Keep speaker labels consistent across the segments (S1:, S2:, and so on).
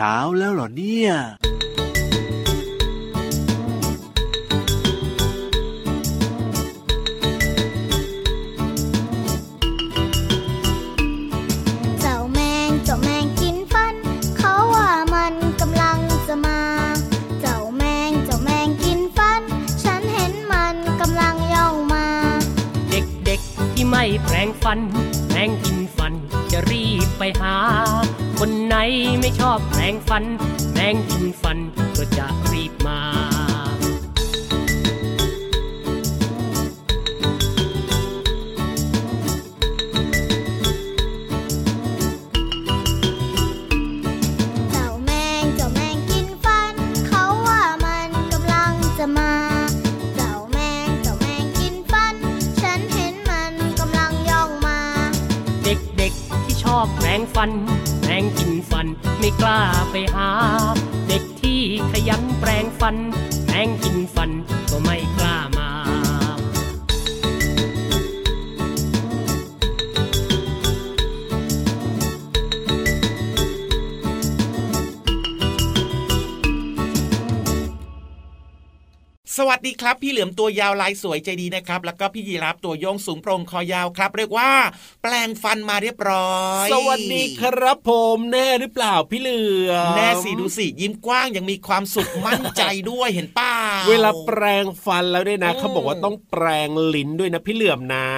S1: ช้าแล้วเหรอเนี่ย
S2: ไหนไม่ชอบแปลงฟันแปลงกินฟันก็จะรีบมาันไม่กล้าไปหา เด็กที่ขยันแปลงฟันแปลงกินฟัน
S3: สวัสดีครับ พี่เหลือมตัวยาวลายสวยใจดีนะครับ แล้วก็พี่ยีรับตัวโยงสูงโปร่งคอยาวครับ เรียกว่า แปลงฟันมาเรียบร้อย
S4: สวัสดีครับผมแน่หรือเปล่าพี่เหลือ
S3: มแน่สิดูสิยิ้มกว้างยังมีความสุขมั่นใจด้วยเห็นป้า
S4: เวลาแปลงฟันแล้วด้วยนะเขาบอกว่าต้องแปลงลิ้นด้วยนะพี่เหลือมนะ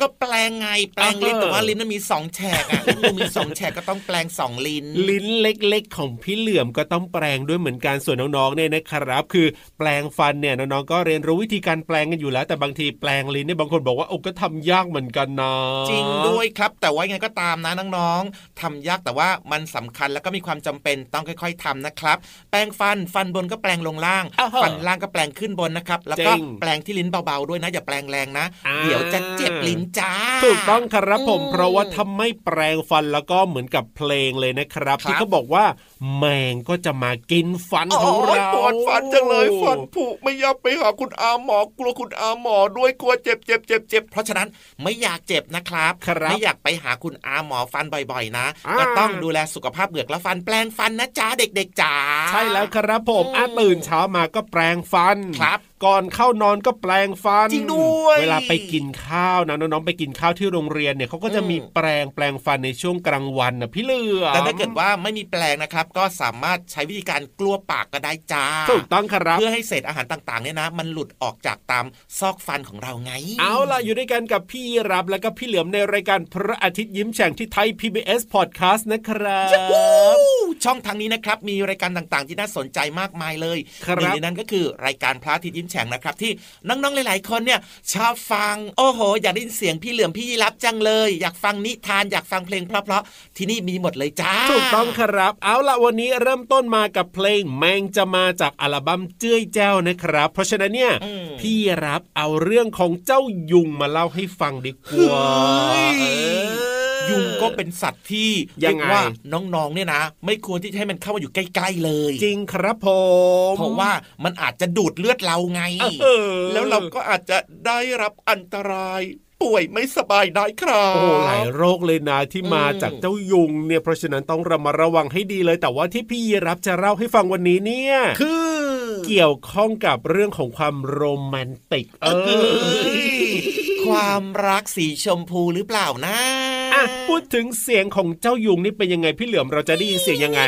S3: ก็แปลงไงแปลงลิ้นแต่ว่าลิ้นมันมีสองแฉกอะลิ้นมีสองแฉกก็ต้องแปลงสองลิ้น
S4: ลิ้นเล็ก ๆ ของพี่เหลือมก็ต้องแปลงด้วยเหมือนกันส่วนน้องๆเนี่ยนะครับ คือแปลงฟันเนี่ยน้องๆก็เรียนรู้วิธีการแปลงกันอยู่แล้ว แต่บางทีแปลงลิ้นเนี่ยบางคนบอกว่าโอ้ก็ทำยากเหมือนกันนะ
S3: จริงด้วยครับ แต่ว่าไงก็ตามนะน้องๆทำยากแต่ว่ามันสำคัญแล้วก็มีความจำเป็นต้องค่อย ๆทำนะครับ แปลงฟันฟันบนก็แปลงลงล่าง ฟันล่างก็แปลงขึ้นบนนะครับ แล้วก็แปลงที่ลิ้นเบาๆด้วยนะ อย่าแปลงแรงนะ เดี๋ยวจะเจ็บลิ้นจ้า
S4: ถูกต้องครับผมเพราะว่าทำไม่แปลงฟันแล้วก็เหมือนกับเพลงเลยนะครับ ที่เขาบอกว่าแมงก็จะมากินฟันของเรา
S3: ปวดฟันจังเลยฟันผุไม่ยอมไปหาคุณอาหมอกลัวคุณอาหมอด้วยกลัวเจ็บเจ็บเจ็บเจ็บเพราะฉะนั้นไม่อยากเจ็บนะครับไม่อยากไปหาคุณอาหมอฟันบ่อยๆ นะก็ต้องดูแลสุขภาพเบือกและฟันแปลงฟันนะจ๊ะเด็กๆจ๋า
S4: ใช่แล้วครับผมอาตื่นเช้ามาก็แปลงฟัน
S3: ครับ
S4: ก่อนเข้านอนก็แปลงฟัน
S3: จริงด้วย
S4: เวลาไปกินข้าวนะน้องๆไปกินข้าวที่โรงเรียนเนี่ยเขาก็จะมีแปลงแปลงฟันในช่วงกลางวันนะพี่เลือ
S3: แต่ถ้าเกิดว่าไม่มีแปลงนะครับ ก็สามารถใช้วิธีการกลัวปากก็ได้จ้า
S4: ถูกต้องครับ
S3: เพื่อให้เศษอาหารต่างๆเนี่ยนะ มันหลุดออกจากตามซอกฟันของเราไง
S4: เอาล่ะอยู่ด้วยกันกับพี่รับแล้วก็พี่เหลือมในรายการพระอาทิตย์ยิ้มแฉ่งที่ไทย PBS Podcast นะครับ
S3: ช่องทางนี้นะครับมีรายการต่างๆ ที่น่าสนใจมากมายเลยหนึ่งในนั้นก็คือรายการพระอาทิตย์ยิ้มแฉ่งนะครับ ที่น้องๆหลาย ๆ คนเนี่ยชอบฟัง โอ้โห อยากได้ยินเสียงพี่เหลือมพี่ยีรับจังเลย อยากฟังนิทานอยากฟังเพลงเพราะๆที่นี่มีหมดเลยจ้า
S4: ถูกต้องครับ เอาละวันนี้เริ่มต้นมากับเพลงแมงจะมาจากอัลบั้มเจ้ยแจ้วนะครับ เพราะฉะนั้นเนี่ยพี่รับเอาเรื่องของเจ้ายุงมาเล่าให้ฟังดีกว่า
S3: ยุงก็ เป็นสัตว์ที่ยังว่าน้องๆเนี่ยนะ ไม่ควรที่จะให้มันเข้ามาอยู่ใกล้ ๆ เลย
S4: จริงครับผม
S3: เพราะว่ามันอาจจะดูดเลือดเราไงแล้วเราก็อาจจะได้รับอันตรายป่วยไม่สบายได้ครับโอ้
S4: หลายโรคเลยนะที่มาจากเจ้ายุงเนี่ยเพราะฉะนั้นต้องระมัดระวังให้ดีเลย แต่ว่าที่พี่รับจะเล่าให้ฟังวันนี้เนี่ย
S3: คือ
S4: เกี่ยวข้องกับเรื่องของความโรแมนติก เอ
S3: อความรักสีชมพูหรือเปล่านะ
S4: อะพูดถึงเสียงของเจ้ายุงนี่เป็นยังไงพี่เหลือมเราจะได้ยินเสียงยังไง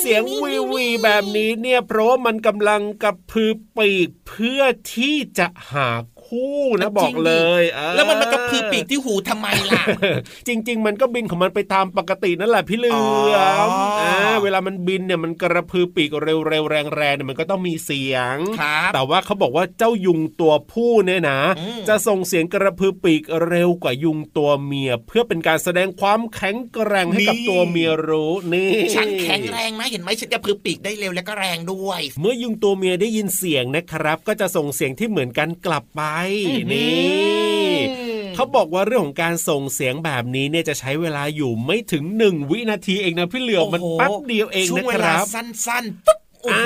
S4: เสียงวีวีแบบนี้เนี่ยเพราะว่ามันกำลังกระพือปีกเพื่อที่จะหา คู่นะบอกเลย
S3: แล้วมันมากระพือปีกที่หูทำไมล่ะ
S4: จริง ๆ มันก็บินของมันไปตามปกตินั่นแหละพี่เหลือมเวลามันบินเนี่ยมันกระพือปีกเร็วๆแรงๆเนี่ยมันก็ต้องมีเสียง แต่ว่าเขาบอกว่าเจ้ายุงตัวผู้เนี่ยนะ จะส่งเสียงกระพือปีกเร็วกว่ายุงตัวเมีย เพื่อเป็นการแสดงความแข็งแกร่งให้กับตัวเมียรู้นี่
S3: ฉันแข็งแรงไหมเห็นไหมฉันจะพือปีกได้เร็วและก็แรงด้วย
S4: เมื่อยุงตัวเมียได้ยินเสียงนะครับ ก็จะส่งเสียงที่เหมือนกันกลับไปนี่เขาบอกว่าเรื่องของการส่งเสียงแบบนี้เนี่ยจะใช้เวลาอยู่ไม่ถึงหนึ่งวินาทีเองนะพี่เหลือมันแป๊บเดียวเองนะครับ
S3: สั้นๆปุ๊บ
S4: อ่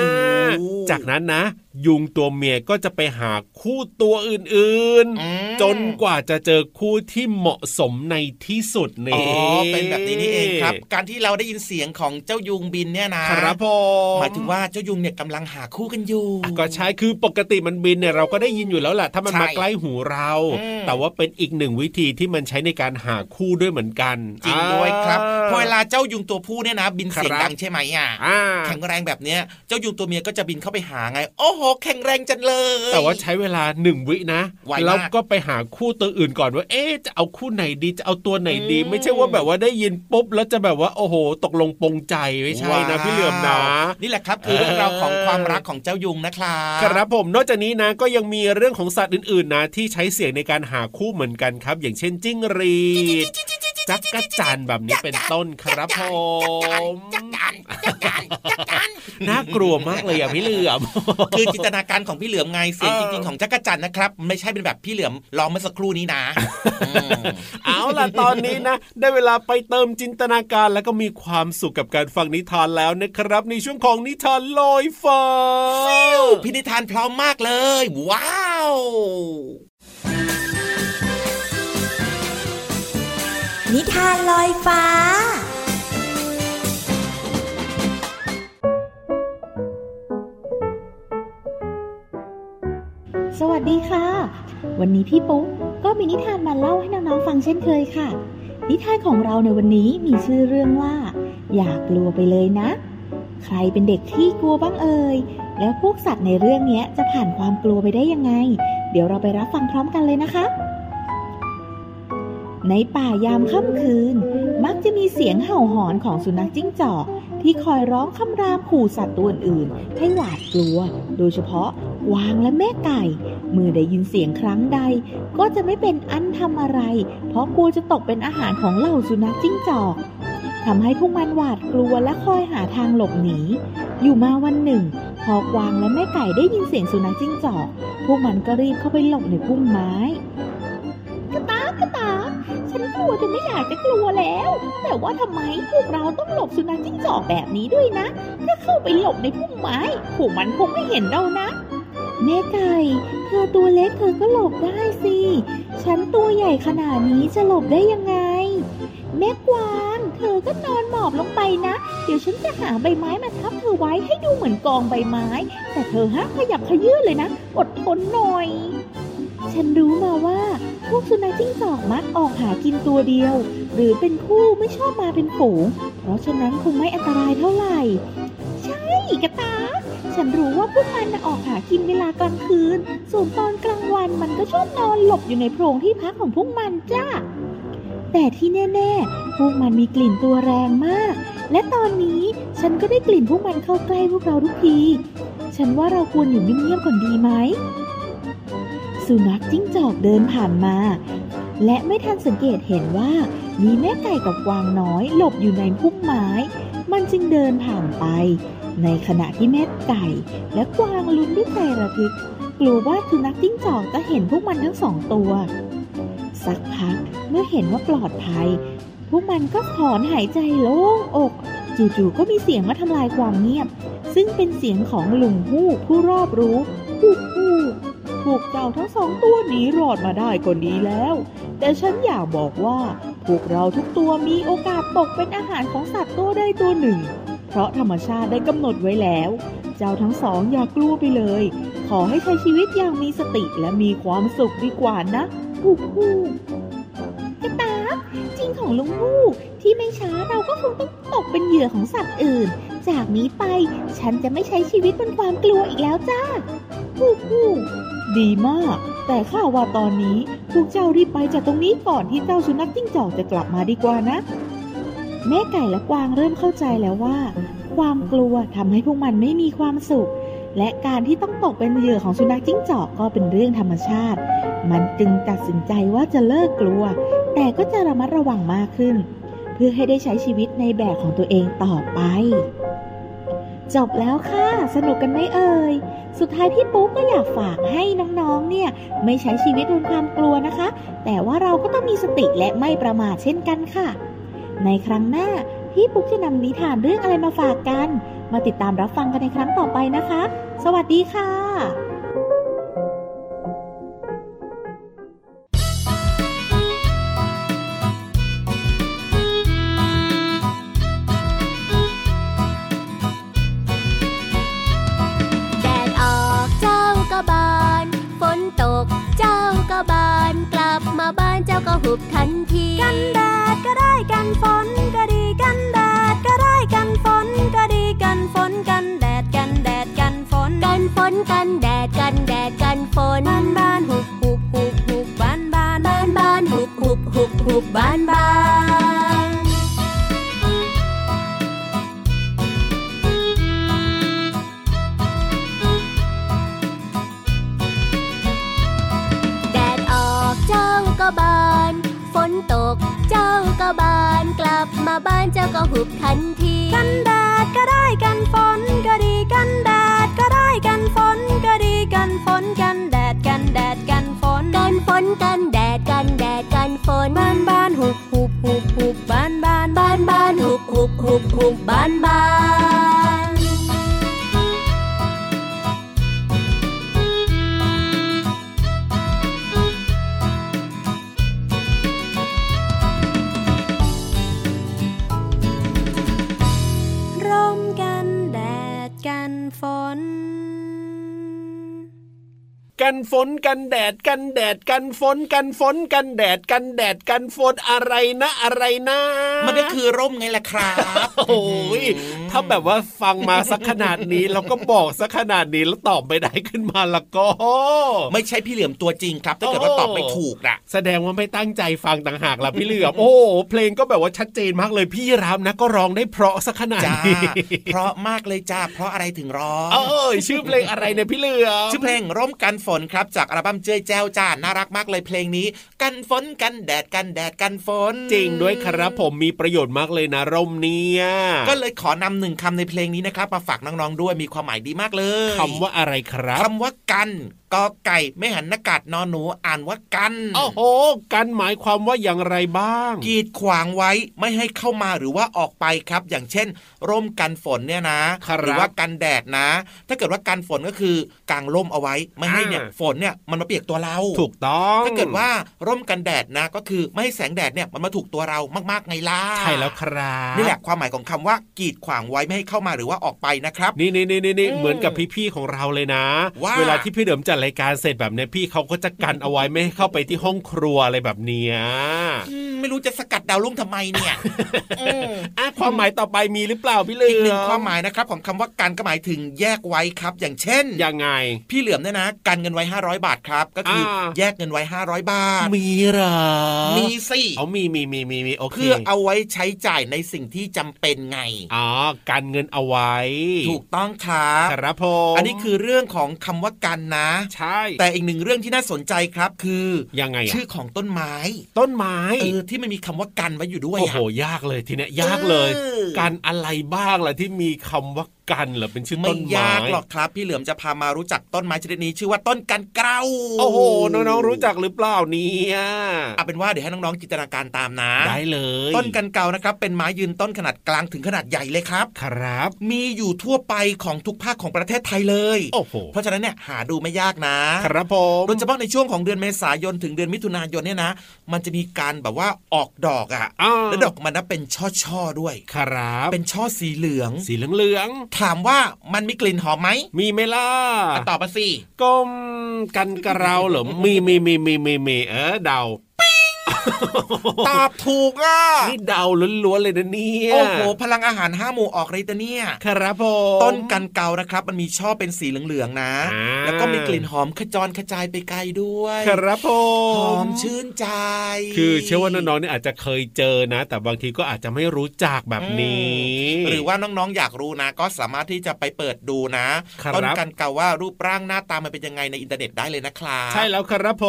S4: าจากนั้นนะ ยุงตัวเมียก็จะไปหาคู่ตัวอื่นๆ จนกว่าจะเจอคู่ที่เหมาะสมในที่สุดนี่อ๋
S3: อเป็นแบบนี้นี่เองครับ การที่เราได้ยินเสียงของเจ้ายุงบินเนี่ยนะ
S4: ครับผ
S3: มหมายถึงว่าเจ้ายุงเนี่ยกำลังหาคู่กันอยู่
S4: ก็ใช่คือปกติมันบินเนี่ยเราก็ได้ยินอยู่แล้วแหละถ้ามันมาใกล้หูเรา แต่ว่าเป็นอีกหนึ่งวิธีที่มันใช้ในการหาคู่ด้วยเหมือนกัน
S3: จริงด้วยครับพอเวลาเจ้ายุงตัวผู้เนี่ยนะ บินเสียงดังใช่ไหมอะแข็งแรงแบบเนี้ยเจ้ายุงตัวเมียก็จะบินเข้าไปหาไงโอ้โหแข็งแรงจังเลย
S4: แต่ว่าใช้เวลาหนึ่งวินะแล้วก็ไปหาคู่ตัวอื่นก่อนว่า เอ๊จะเอาคู่ไหนดีจะเอาตัวไหนดี ไม่ใช่ว่าแบบว่าได้ยินปุ๊บแล้วจะแบบว่าโอ้โห ตกลงปงใจไม่ใช่นะพี่เหลือมนะ
S3: นี่แหละครับคือเรื่องราวของความรักของเจ้ายุงนะครับ
S4: ครับผมนอกจากนี้นะก็ยังมีเรื่องของสัตว์อื่นๆนะ ที่ใช้เสียงในการหาคู่เหมือนกันครับ อย่างเช่นจิ้งรีดจักกะจันแบบนี้เป็นต้นครับผมจักจันจักจัน จักจันน่ากลัวมากเลยอะพี่เหลือม
S3: คือจินตนาการของพี่เหลือมไงเสียงจริงๆของจักรจันนะครับ ไม่ใช่เป็นแบบพี่เหลือมร้องเมื่อสักครู่นี้นะ
S4: เอาล่ะตอนนี้นะ ได้เวลาไปเติมจินตนาการแล้วก็มีความสุขกับการฟังนิทานแล้วนะครับ ในช่วงของนิทานลอยฟ้า
S3: พี่นิทานพร้อมมากเลย ว้าว
S1: นิทานลอยฟ้า
S5: วัสดีค่ะ วันนี้พี่ปุ๊กก็มีนิทานมาเล่าให้น้องๆฟังเช่นเคยค่ะ นิทานของเราในวันนี้มีชื่อเรื่องว่า อย่ากลัวไปเลยนะ ใครเป็นเด็กที่กลัวบ้างเอ่ยแล้วพวกสัตว์ในเรื่องนี้จะผ่านความกลัวไปได้ยังไง เดี๋ยวเราไปรับฟังพร้อมกันเลยนะคะ ในป่ายามค่ำคืน มักจะมีเสียงเห่าหอนของสุนัขจิ้งจอก ที่คอยร้องคำรามขู่สัตว์ตัวอื่นให้หวาดกลัว โดยเฉพาะกวางและแม่ไก่ เมื่อได้ยินเสียงครั้งใด ก็จะไม่เป็นอันทำอะไร เพราะกลัวจะตกเป็นอาหารของเหล่าสุนัขจิ้งจอกทำให้พวกมันหวาดกลัวและคอยหาทางหลบหนี อยู่มาวันหนึ่ง พอกวางและแม่ไก่ได้ยินเสียงสุนัขจิ้งจอก พวกมันก็รีบเข้าไปหลบในพุ่มไม้
S6: ฉันกลัวจนไม่อยากจะกลัวแล้ว แต่ว่าทำไมพวกเราต้องหลบสุนัขจิ้งจอกแบบนี้ด้วยนะ ถ้าเข้าไปหลบในพุ่มไม้พวกมันคงไม่เห็นเรานะ
S5: แม่ไก่ เธอตัวเล็กเธอก็หลบได้สิ ฉันตัวใหญ่ขนาดนี้จะหลบได้ยังไง
S6: แม่กวางเธอก็นอนหมอบลงไปนะ เดี๋ยวฉันจะหาใบไม้มาทับเธอไว้ให้ดูเหมือนกองใบไม้ แต่เธอห้ามขยับขยื่นเลยนะ อดทนหน่อย
S5: ฉันรู้มาว่าพ วกสุนัขจิ้งจอกมักออกหากินตัวเดียว หรือเป็นคู่ไม่ชอบมาเป็นฝูง เพราะฉะนั้นคงไม่อันตรายเท่าไหร่
S6: ใช่กระตา ฉันรู้ว่าพวกมันออกหากินเวลากลางคืน ส่วนตอนกลางวันมันก็ชอบนอนหลบอยู่ในโพรงที่พักของพวกมันจ้า
S5: แต่ที่แน่ๆ พวกมันมีกลิ่นตัวแรงมาก และตอนนี้ฉันก็ได้กลิ่นพวกมันเข้าใกล้พวกเราทุกที ฉันว่าเราควรอยู่เงียบๆก่อนดีไหม สุนัขจิ้งจอกเดินผ่านมา และไม่ทันสังเกตเห็นว่า มีแม่ไก่กับกวางน้อยหลบอยู่ในพุ่มไม้ มันจึงเดินผ่านไป ในขณะที่แม่ไก่ และกวางลุ้นด้วยใจระทึก กลัวว่าสุนัขจิ้งจอกจะเห็นพวกมันทั้งสองตัว สักพักเมื่อเห็นว่าปลอดภัย พวกมันก็ถอนหายใจโล่งอกจู่ๆก็มีเสียงมาทำลายความเงียบ ซึ่งเป็นเสียงของลุงฮู้ผู้รอบรู้ฮู้ฮู้ พวกเจ้าทั้งสองตัวหนีรอดมาได้ก็ดีแล้ว แต่ฉันอยากบอกว่า พวกเราทุกตัวมีโอกาสตกเป็นอาหารของสัตว์ตัวใดตัวหนึ่ง เพราะธรรมชาติได้กำหนดไว้แล้ว เจ้าทั้งสองอย่ากลัวไปเลย ขอให้ใช้ชีวิตอย่างมีสติและมีความสุขดีกว่านะฮู้ฮู้
S6: กระตาจริงของลุงฮู้ที่ไม่ช้าเราก็คงต้องตกเป็นเหยื่อของสัตว์อื่น จากนี้ไปฉันจะไม่ใช้ชีวิตบนความกลัวอีกแล้วจ้าฮู้ฮู้
S5: ดีมาก แต่ข้าว่าตอนนี้พวกเจ้ารีบไปจากตรงนี้ก่อนที่เจ้าสุนัขจิ้งจอกจะกลับมาดีกว่านะ แม่ไก่และกวางเริ่มเข้าใจแล้วว่า ความกลัวทำให้พวกมันไม่มีความสุข และการที่ต้องตกเป็นเหยื่อของสุนัขจิ้งจอกก็เป็นเรื่องธรรมชาติ มันจึงตัดสินใจว่าจะเลิกกลัว แต่ก็จะระมัดระวังมากขึ้น เพื่อให้ได้ใช้ชีวิตในแบบของตัวเองต่อไป จบแล้วค่ะ สนุกกันไหมเอ่ย สุดท้ายพี่ปุ๊กก็อยากฝากให้น้องๆ เนี่ยไม่ใช้ชีวิตบนความกลัวนะคะ แต่ว่าเราก็ต้องมีสติและไม่ประมาทเช่นกันค่ะ ในครั้งหน้าพี่ปุ๊กจะนำนิทานเรื่องอะไรมาฝากกัน มาติดตามรับฟังกันในครั้งต่อไปนะคะ สวัสดีค่ะ
S7: บมาบ้านเจ้าก็หุบทันที กันแดดก็ได้กันฝนก็ดีกันแดดก็ได้กันฝนก็ดีกันฝนกันแดดกันแดดกันฝนกันฝนกันแดดกันแดดกันฝนบ้านบ้านหุบหุบหุบหุบบ้านบ้านบ้านบ้านหุบหุบหุบหุบบ้านบ้าน
S4: กันฝนกันแดดกันแดดกันฝนกันฝนกันแดดกันแดดกันฝนอะไรนะอะไรนะ
S3: มันก็คือร่มไงล่ะครับ
S4: โอ้ยถ้าแบบว่าฟังมาสักขนาดนี้แล้วก็บอกสักขนาดนี้แล้วตอบไม่ได้ขึ้นมาละก็
S3: ไม่ใช่พี่เหลือมตัวจริงครับถ้าเกิดว่าตอบไม่ถูกนะ
S4: แสดงว่าไม่ตั้งใจฟังต่างหากล่ะพี่เหลือมโอ้เพลงก็แบบว่าชัดเจนมากเลยพี่รามนะก็ร้องได้เพราะสักขนาดนี้
S3: เพราะมากเลยจ้าเพราะอะไรถึงร้อง
S4: เออชื่อเพลงอะไรเนี่ยพี่เหลือ
S3: มชื่อเพลงร่มกันฝนครับจากอัลบั้มเจ้ยแจ้วจ้าน่ารักมากเลยเพลงนี้ กันฝนกันแดดกันแดดกันฝน
S4: จริงด้วยครับผมมีประโยชน์มากเลยนะร่มเนี่ย
S3: ก็เลยขอนำหนึ่งคำในเพลงนี้นะครับมาฝากน้องๆด้วยมีความหมายดีมากเลย
S4: คำว่าอะไรครับ
S3: คำว่ากัน กอไก่ไม่หันนากาศนอนหนูอ่านว่ากัน
S4: โอ้โหกันหมายความว่าอย่างไรบ้าง
S3: กีดขวางไว้ไม่ให้เข้ามาหรือว่าออกไปครับ อย่างเช่น ร่มกันฝนเนี่ยนะหรือว่ากันแดดนะ ถ้าเกิดว่ากันฝนก็คือกางร่มเอาไว้ ไม่ให้เนี่ยฝนเนี่ยมันมาเปียกตัวเรา
S4: ถูกต้อง
S3: ถ้าเกิดว่าร่มกันแดดนะ ก็คือไม่ให้แสงแดดเนี่ยมันมาถูกตัวเรามากๆไงล่ะ
S4: ใช่แล้วครับ
S3: นี่แหละความหมายของคำว่า กีดขวางไว้ไม่ให้เข้ามาหรือว่าออกไปนะครับ
S4: นี่นี่นี่นี่เหมือนกับพี่ๆของเราเลยนะ เวลาที่พี่เดิมจัดรายการเสร็จแบบนี้พี่เขาก็จะกันเอาไว้ไม่ให้เข้าไปที่ห้องครัวอะไรแบบเนี้ย
S3: ไม่รู้จะสกัดดาวรุ่งทำไมเนี่ย
S4: อะความหมายต่อไปมีหรือเปล่าพี่เหลือ
S3: อีกหนึ่งความหมายนะครับของคำว่ากันก็หมายถึงแยกไว้ครับ อย่างเช่น
S4: ยังไง
S3: พี่เหลือมเนี่ยนะ กันเงินไว้ 500 บาทครับ ก็คือแยกเงินไว้ 500 บาท
S4: มีหรอ
S3: มีสิ
S4: เอามีมีมีมีมีโอเค
S3: เพื่อเอาไว้ใช้จ่ายในสิ่งที่จำเป็นไง
S4: อ๋อการเงินเอาไว้
S3: ถูกต้องครับ
S4: ครับผม
S3: อันนี้คือเรื่องของคำว่ากันนะ
S4: ใช่
S3: แต่อีกหนึ่งเรื่องที่น่าสนใจครับคือ
S4: ยังไง
S3: ชื่อของต้นไม้
S4: ต้นไม้
S3: เออที่มันมีคำว่ากันไว้อยู่ด้วย
S4: โอ้โหยากเลยทีเนี้ยยากเลยกันอะไรบ้างล่ะที่มีคำว่ากันเหรอเป็นชื่อต้นไม้ไม่
S3: ยากหรอกครับ พี่เหลือมจะพามารู้จักต้นไม้ชนิดนี้ ชื่อว่าต้นกันเกลา
S4: โอ้โหน้องๆรู้จักหรือเปล่าเนี่ย
S3: เอาเป็นว่าเดี๋ยวให้น้องๆจินตนาการตามนะ
S4: ได้เลย
S3: ต้นกันเกานะครับเป็นไม้ยืนต้นขนาดกลางถึงขนาดใหญ่เลยครับ
S4: ครับ
S3: มีอยู่ทั่วไปของทุกภาคของประเทศไทยเลย
S4: โอ้โห
S3: เพราะฉะนั้นเนี่ยหาดูไม่ยากนะ
S4: ครับผม
S3: โดยเฉพาะในช่วงของเดือนเมษายนถึงเดือนมิถุนายนเนี่ยนะ มันจะมีการแบบว่าออกดอกอะแล้วดอกมันนะเป็นช่อๆด้วย
S4: ครับ
S3: เป็นช่อสีเหลือง
S4: สีเหลือง
S3: ๆถามว่ามันมีกลิ่นหอมไหม
S4: มีไหมล่ะ
S3: ตอบมาสิ
S4: ก้มกันกระเราเหรอมีมีมีมีมีมีเออเดา
S3: ตอบถูกอะ
S4: นี่เดาล้วนๆเลยนะเนี่ยโอ้
S3: โหพลังอาหารห้าหมู่ออกเลยตะเนี่ย
S4: ครับผ
S3: มต้นกันเกานะครับ มันมีช่อเป็นสีเหลืองๆนะ แล้วก็มีกลิ่นหอมขจรกระจายไปไกลด้วย
S4: ครับผม
S3: หอมชื่นใจ
S4: คือเชื่อว่าน้องๆเนี่ยอาจจะเคยเจอนะ แต่บางทีก็อาจจะไม่รู้จักแบบนี้
S3: หรือว่าน้องๆอยากรู้นะ ก็สามารถที่จะไปเปิดดูนะต้นกันเกาว่ารูปร่างหน้าตามันเป็นยังไงในอินเทอร์เน็ตได้เลยนะครับ
S4: ใช่แล้วครับผ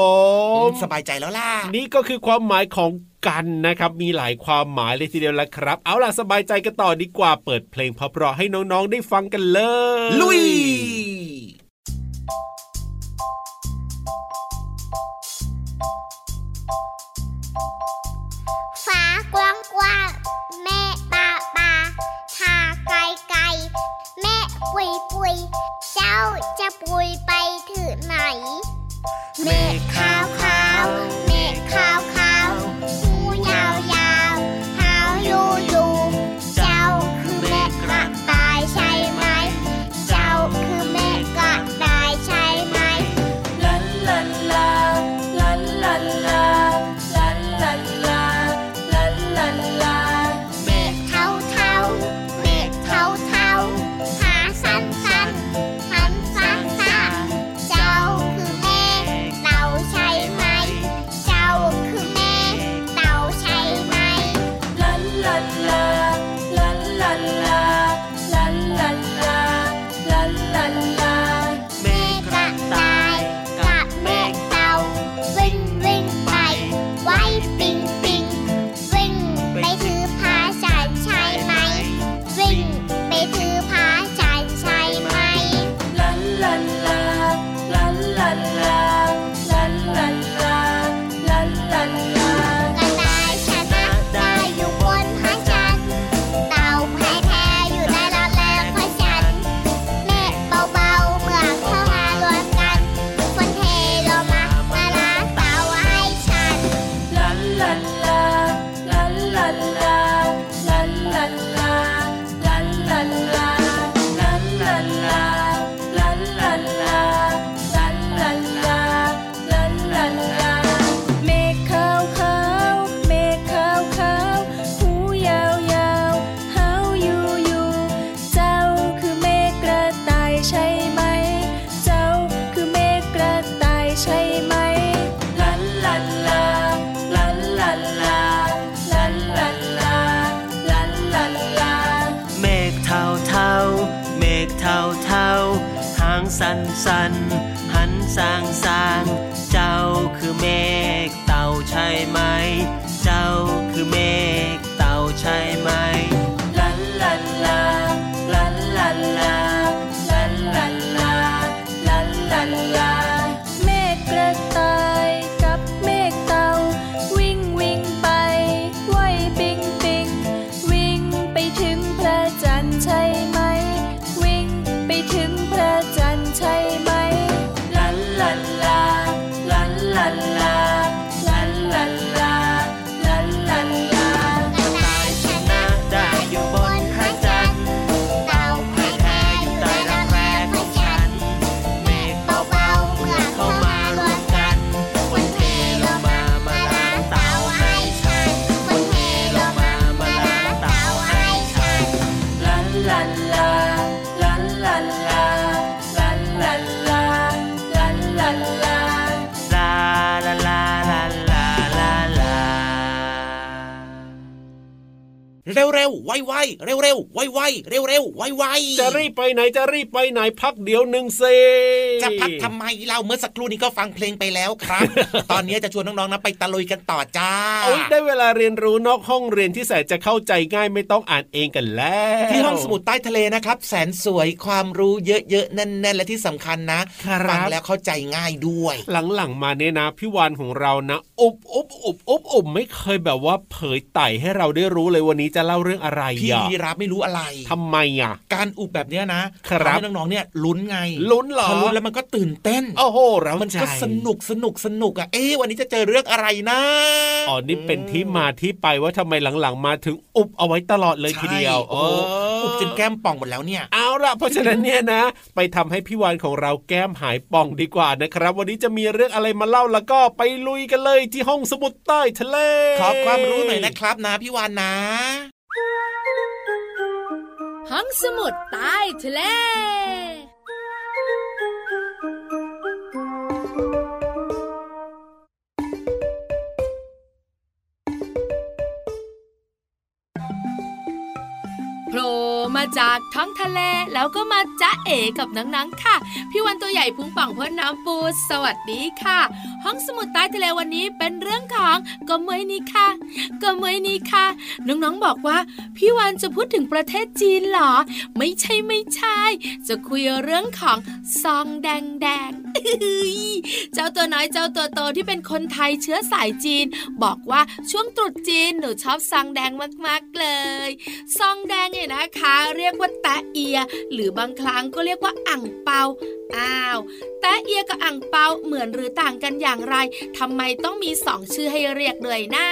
S4: ม
S3: สบายใจแล้วล่ะ
S4: นี่ก็คือความหมายของกันนะครับมีหลายความหมายเลยทีเดียวแล้วครับ เอาล่ะสบายใจกันต่อดีกว่าเปิดเพลงเพราะๆให้น้องๆได้ฟังกันเลย
S3: ลุย
S7: ฟ้ากว้างกว้างแม่ป่าป่าทาไกลไกล
S8: แม่ปุยปุยเจ้าจะปุยไปถือไหนเมฆขาว
S9: ขาวเมฆขาวข
S10: สันสันหันสางสาง เจ้าคือเมฆเต่าใช่ไหม ไว
S9: ไว
S8: เร็วเร็
S3: วไวไวเร็วเร็วไวไว
S4: จะรีบไปไหนจะรีบไปไหนพักเดี๋ยวหนึ่งเซ
S3: จะพักทำไมเราเมื่อสักครู่นี้ก็ฟังเพลงไปแล้วครับ ตอนนี้จะชวนน้องๆนะไปตะลุยกันต่อจ้า
S4: โอ้ยได้เวลาเรียนรู้นอกห้องเรียนที่แสนจะเข้าใจง่ายไม่ต้องอ่านเองกันแล้ว
S3: ที่ห้องสมุดใต้ทะเลนะครับ แสนสวยความรู้เยอะๆแน่นๆและที่สำคัญนะฟังแล้วเข้าใจง่ายด้วย
S4: หลังๆมาเนี่ยนะพี่วานของเรานะอุบอุบอุบอุบอุบไม่เคยแบบว่าเผยไต่ให้เราได้รู้เลยวันนี้จะเล่าเรื่องอะไร
S3: พี่
S4: อะ
S3: ยีรับไม่รู้อะไร
S4: ทำไมอะ
S3: การอุบแบบเนี้ยนะครับทำให้น้องๆเนี่ยลุ้นไง
S4: ลุ้นเหรอ
S3: พอลุ้นแล้วมันก็ตื่นเต้น
S4: โอ้โหเรา
S3: มัน
S4: ใจ
S3: ก็สนุกสนุกสนุกอะเอ๊ะวันนี้จะเจอเรื่องอะไรนะ
S4: อ๋อนี่เป็นที่มาที่ไปว่าทำไมหลังๆมาถึงอุบเอาไว้ตลอดเลยทีเดียว
S3: ใช่โอ้โหอุบจนแก้มป่องหมดแล้วเนี่ย
S4: เอาล่ะเพราะฉะนั้นเนี่ยนะ ไปทำให้พี่วานของเราแก้มหายป่องดีกว่านะครับ วันนี้จะมีเรื่องอะไรมาเล่าแล้วก็ไปลุยกันเลยที่ห้องสมุดใต้ทะเล
S3: ขอความรู้หน่อยนะครับนะพี่วานนะ
S11: ห้องสมุดใต้ทะเล จากท้องทะเลแล้วก็มาจ้าเอกับนังๆค่ะ พี่วันตัวใหญ่พุงป่องพ่นน้ำปูสวัสดีค่ะ ห้องสมุดใต้ทะเลวันนี้เป็นเรื่องของก็เมยนี้ค่ะก็เมยนี้ค่ะน้องๆบอกว่า พี่วันจะพูดถึงประเทศจีนเหรอ ไม่ใช่ไม่ใช่ จะคุยเรื่องของซองแดงแดงเจ้าตัวน้อยเจ้าตัวโตที่เป็นคนไทยเชื้อสายจีน บอกว่าช่วงตรุษจีนหนูชอบซองแดงมากๆเลย ซองแดงเนี่ยนะคะเรียกว่าแตะเอีย หรือบางครั้งก็เรียกว่าอ่างเปาอ้าวแต่เอียกับอ่างเปาเหมือนหรือต่างกันอย่างไรทำไมต้องมีสองชื่อให้เรียกเลยนะ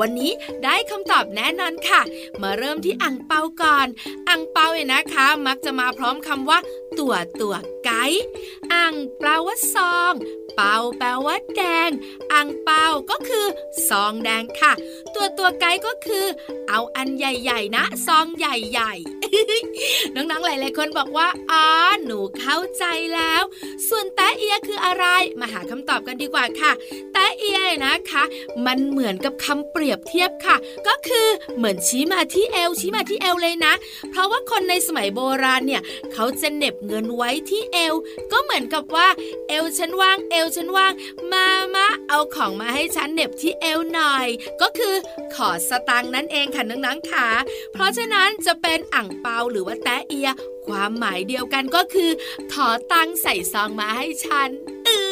S11: วันนี้ได้คำตอบแน่นอนค่ะ มาเริ่มที่อ่างเปาก่อนอ่างเปาเนี่ยนะคะ มักจะมาพร้อมคำว่า ตัวตัวไกด์อ่างแปลว่าซอง เปาแปลว่าแดง อ่างเปาก็คือซองแดงค่ะ ตัวตัวไกด์ก็คือ เอาอันใหญ่ ๆ นะ ซองใหญ่ๆ น้องๆ หลายๆ คนบอกว่าอ๋อหนูเข้าใจแล้ว ส่วนแตะเอียคืออะไร มาหาคำตอบกันดีกว่าค่ะ แตะเอียนะคะ มันเหมือนกับคำเปรียบเทียบค่ะ ก็คือเหมือนชี้มาที่เอวชี้มาที่เอวเลยนะ เพราะว่าคนในสมัยโบราณเนี่ย เขาจะเน็บเงินไว้ที่เอว ก็เหมือนกับว่าเอวฉันว่างเอวฉันว่าง มามาเอาของมาให้ฉันเน็บที่เอวหน่อย ก็คือขอสตังนั่นเองค่ะน้องๆค่ะเพราะฉะนั้นจะเป็นอ่างเปาหรือว่าแตะเอีย ความหมายเดียวกันก็คือ ขอตังใส่ซองมาให้ฉันเอ้ย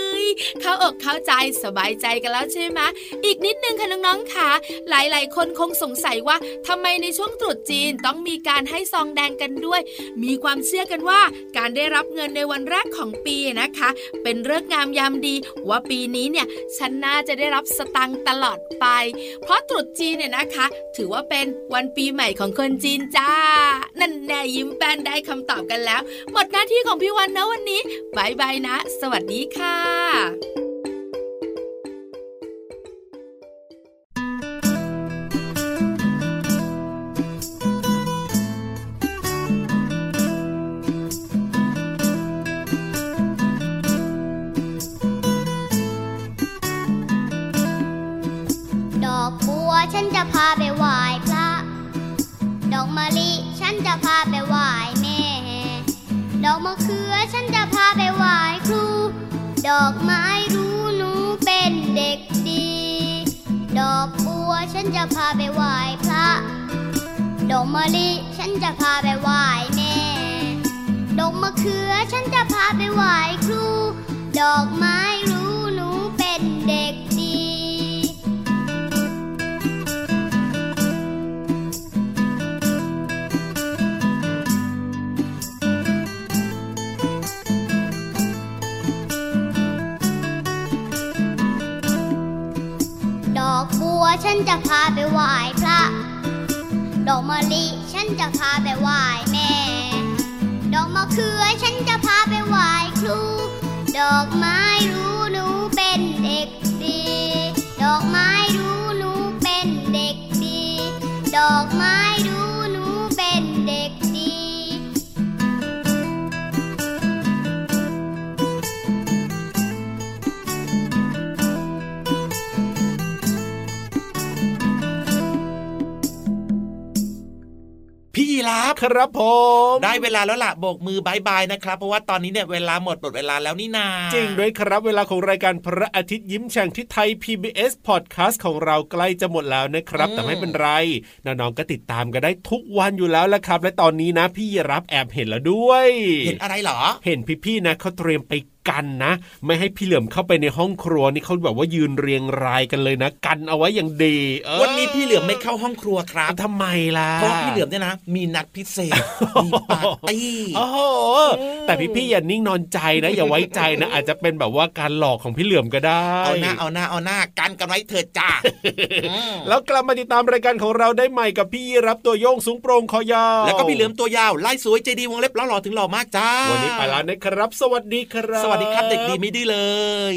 S11: เข้าอกเข้าใจสบายใจกันแล้วใช่ไหมอีกนิดนึงค่ะน้องๆค่ะ หลายๆ คนคงสงสัยว่าทำไมในช่วงตรุษจีนต้องมีการให้ซองแดงกันด้วย มีความเชื่อกันว่าการได้รับเงินในวันแรกของปีนะคะ เป็นเรื่องงามยามดี ว่าปีนี้เนี่ยฉันน่าจะได้รับสตังค์ตลอดไป เพราะตรุษจีนเนี่ยนะคะ ถือว่าเป็นวันปีใหม่ของคนจีนจ้า นั่นแน่ยิ้มแป้นได้คำตอบกันแล้ว หมดหน้าที่ของพี่วันนะวันนี้บายบายนะ สวัสดีค่ะ
S12: จะพาไปไหว้แม่ดอกมะเขือฉันจะพาไปไหว้ครู ดอกไม้ อกไม้ พี่
S3: ยีราฟ
S4: ครับผม
S3: ได้เวลาแล้วล่ะโบกมือบายบายนะครับ เพราะว่าตอนนี้เนี่ยเวลาหมดหมดเวลาแล้วนี่นา
S4: จริงด้วยครับเวลาของรายการพระอาทิตย์ยิ้มแฉ่งที่ไทย PBS Podcast ของเราใกล้จะหมดแล้วนะครับ แต่ไม่เป็นไรน้องๆก็ติดตามกันได้ทุกวันอยู่แล้วละครับ และตอนนี้นะพี่รับแอบเห็นแล้วด้วย
S3: เห็นอะไรเหรอ
S4: เห็นพี่ๆนะเขาเตรียมไปกันนะ ไม่ให้พี่เหลือมเข้าไปในห้องครัวนี่เขาแบบว่ายืนเรียงรายกันเลยนะ กันเอาไว้อย่างดี
S3: วันนี้พี่เหลือมไม่เข้าห้องครัวครับ
S4: ทำไมล่ะ
S3: เพราะพี่เหลือมเนี่ยนะมีนัดพิเศษมีปาร์ตี้
S4: โอ้โหแต่พี่ๆอย่านิ่งนอนใจนะ อย่าไว้ใจนะ อาจจะเป็นแบบว่าการหลอกของพี่เหลือมก็ได้
S3: เอาหน้าเอาหน้าเอาหน้ากันกันไว้เถิดจ้า
S4: แล้วกลับมาติดตามรายการของเราได้ใหม่กับพี่รับตัวโยงสูงโปร่งคอยาว
S3: แล้วก็พี่เหลือมตัวยาวไล่สวยใจดีวงเล็บล้อหล่อถึงหล่อมากจ้า
S4: วันนี้ไปแล้วนะครับ สวัสดีครับ
S3: สวัสดีครับเด็กดีไม่ดื้อเลย